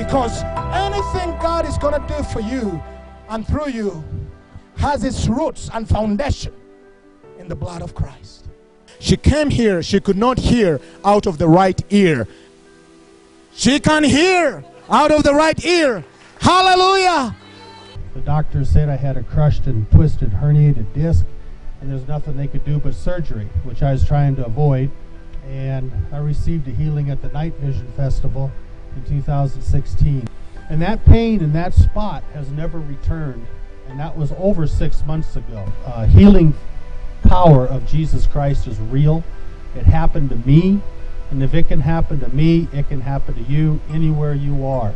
Because anything God is going to do for you and through you has its roots and foundation in the blood of Christ. She came here, she could not hear out of the right ear. She can hear out of the right ear. Hallelujah. The doctor said I had a crushed and twisted herniated disc, and there's nothing they could do but surgery, which I was trying to avoid. And I received a healing at the Night Vision Festival in 2016. And that pain in that spot has never returned, and that was over six months ago. Uh, healing power of Jesus Christ is real. It happened to me, and if it can happen to me, it can happen to you anywhere you are.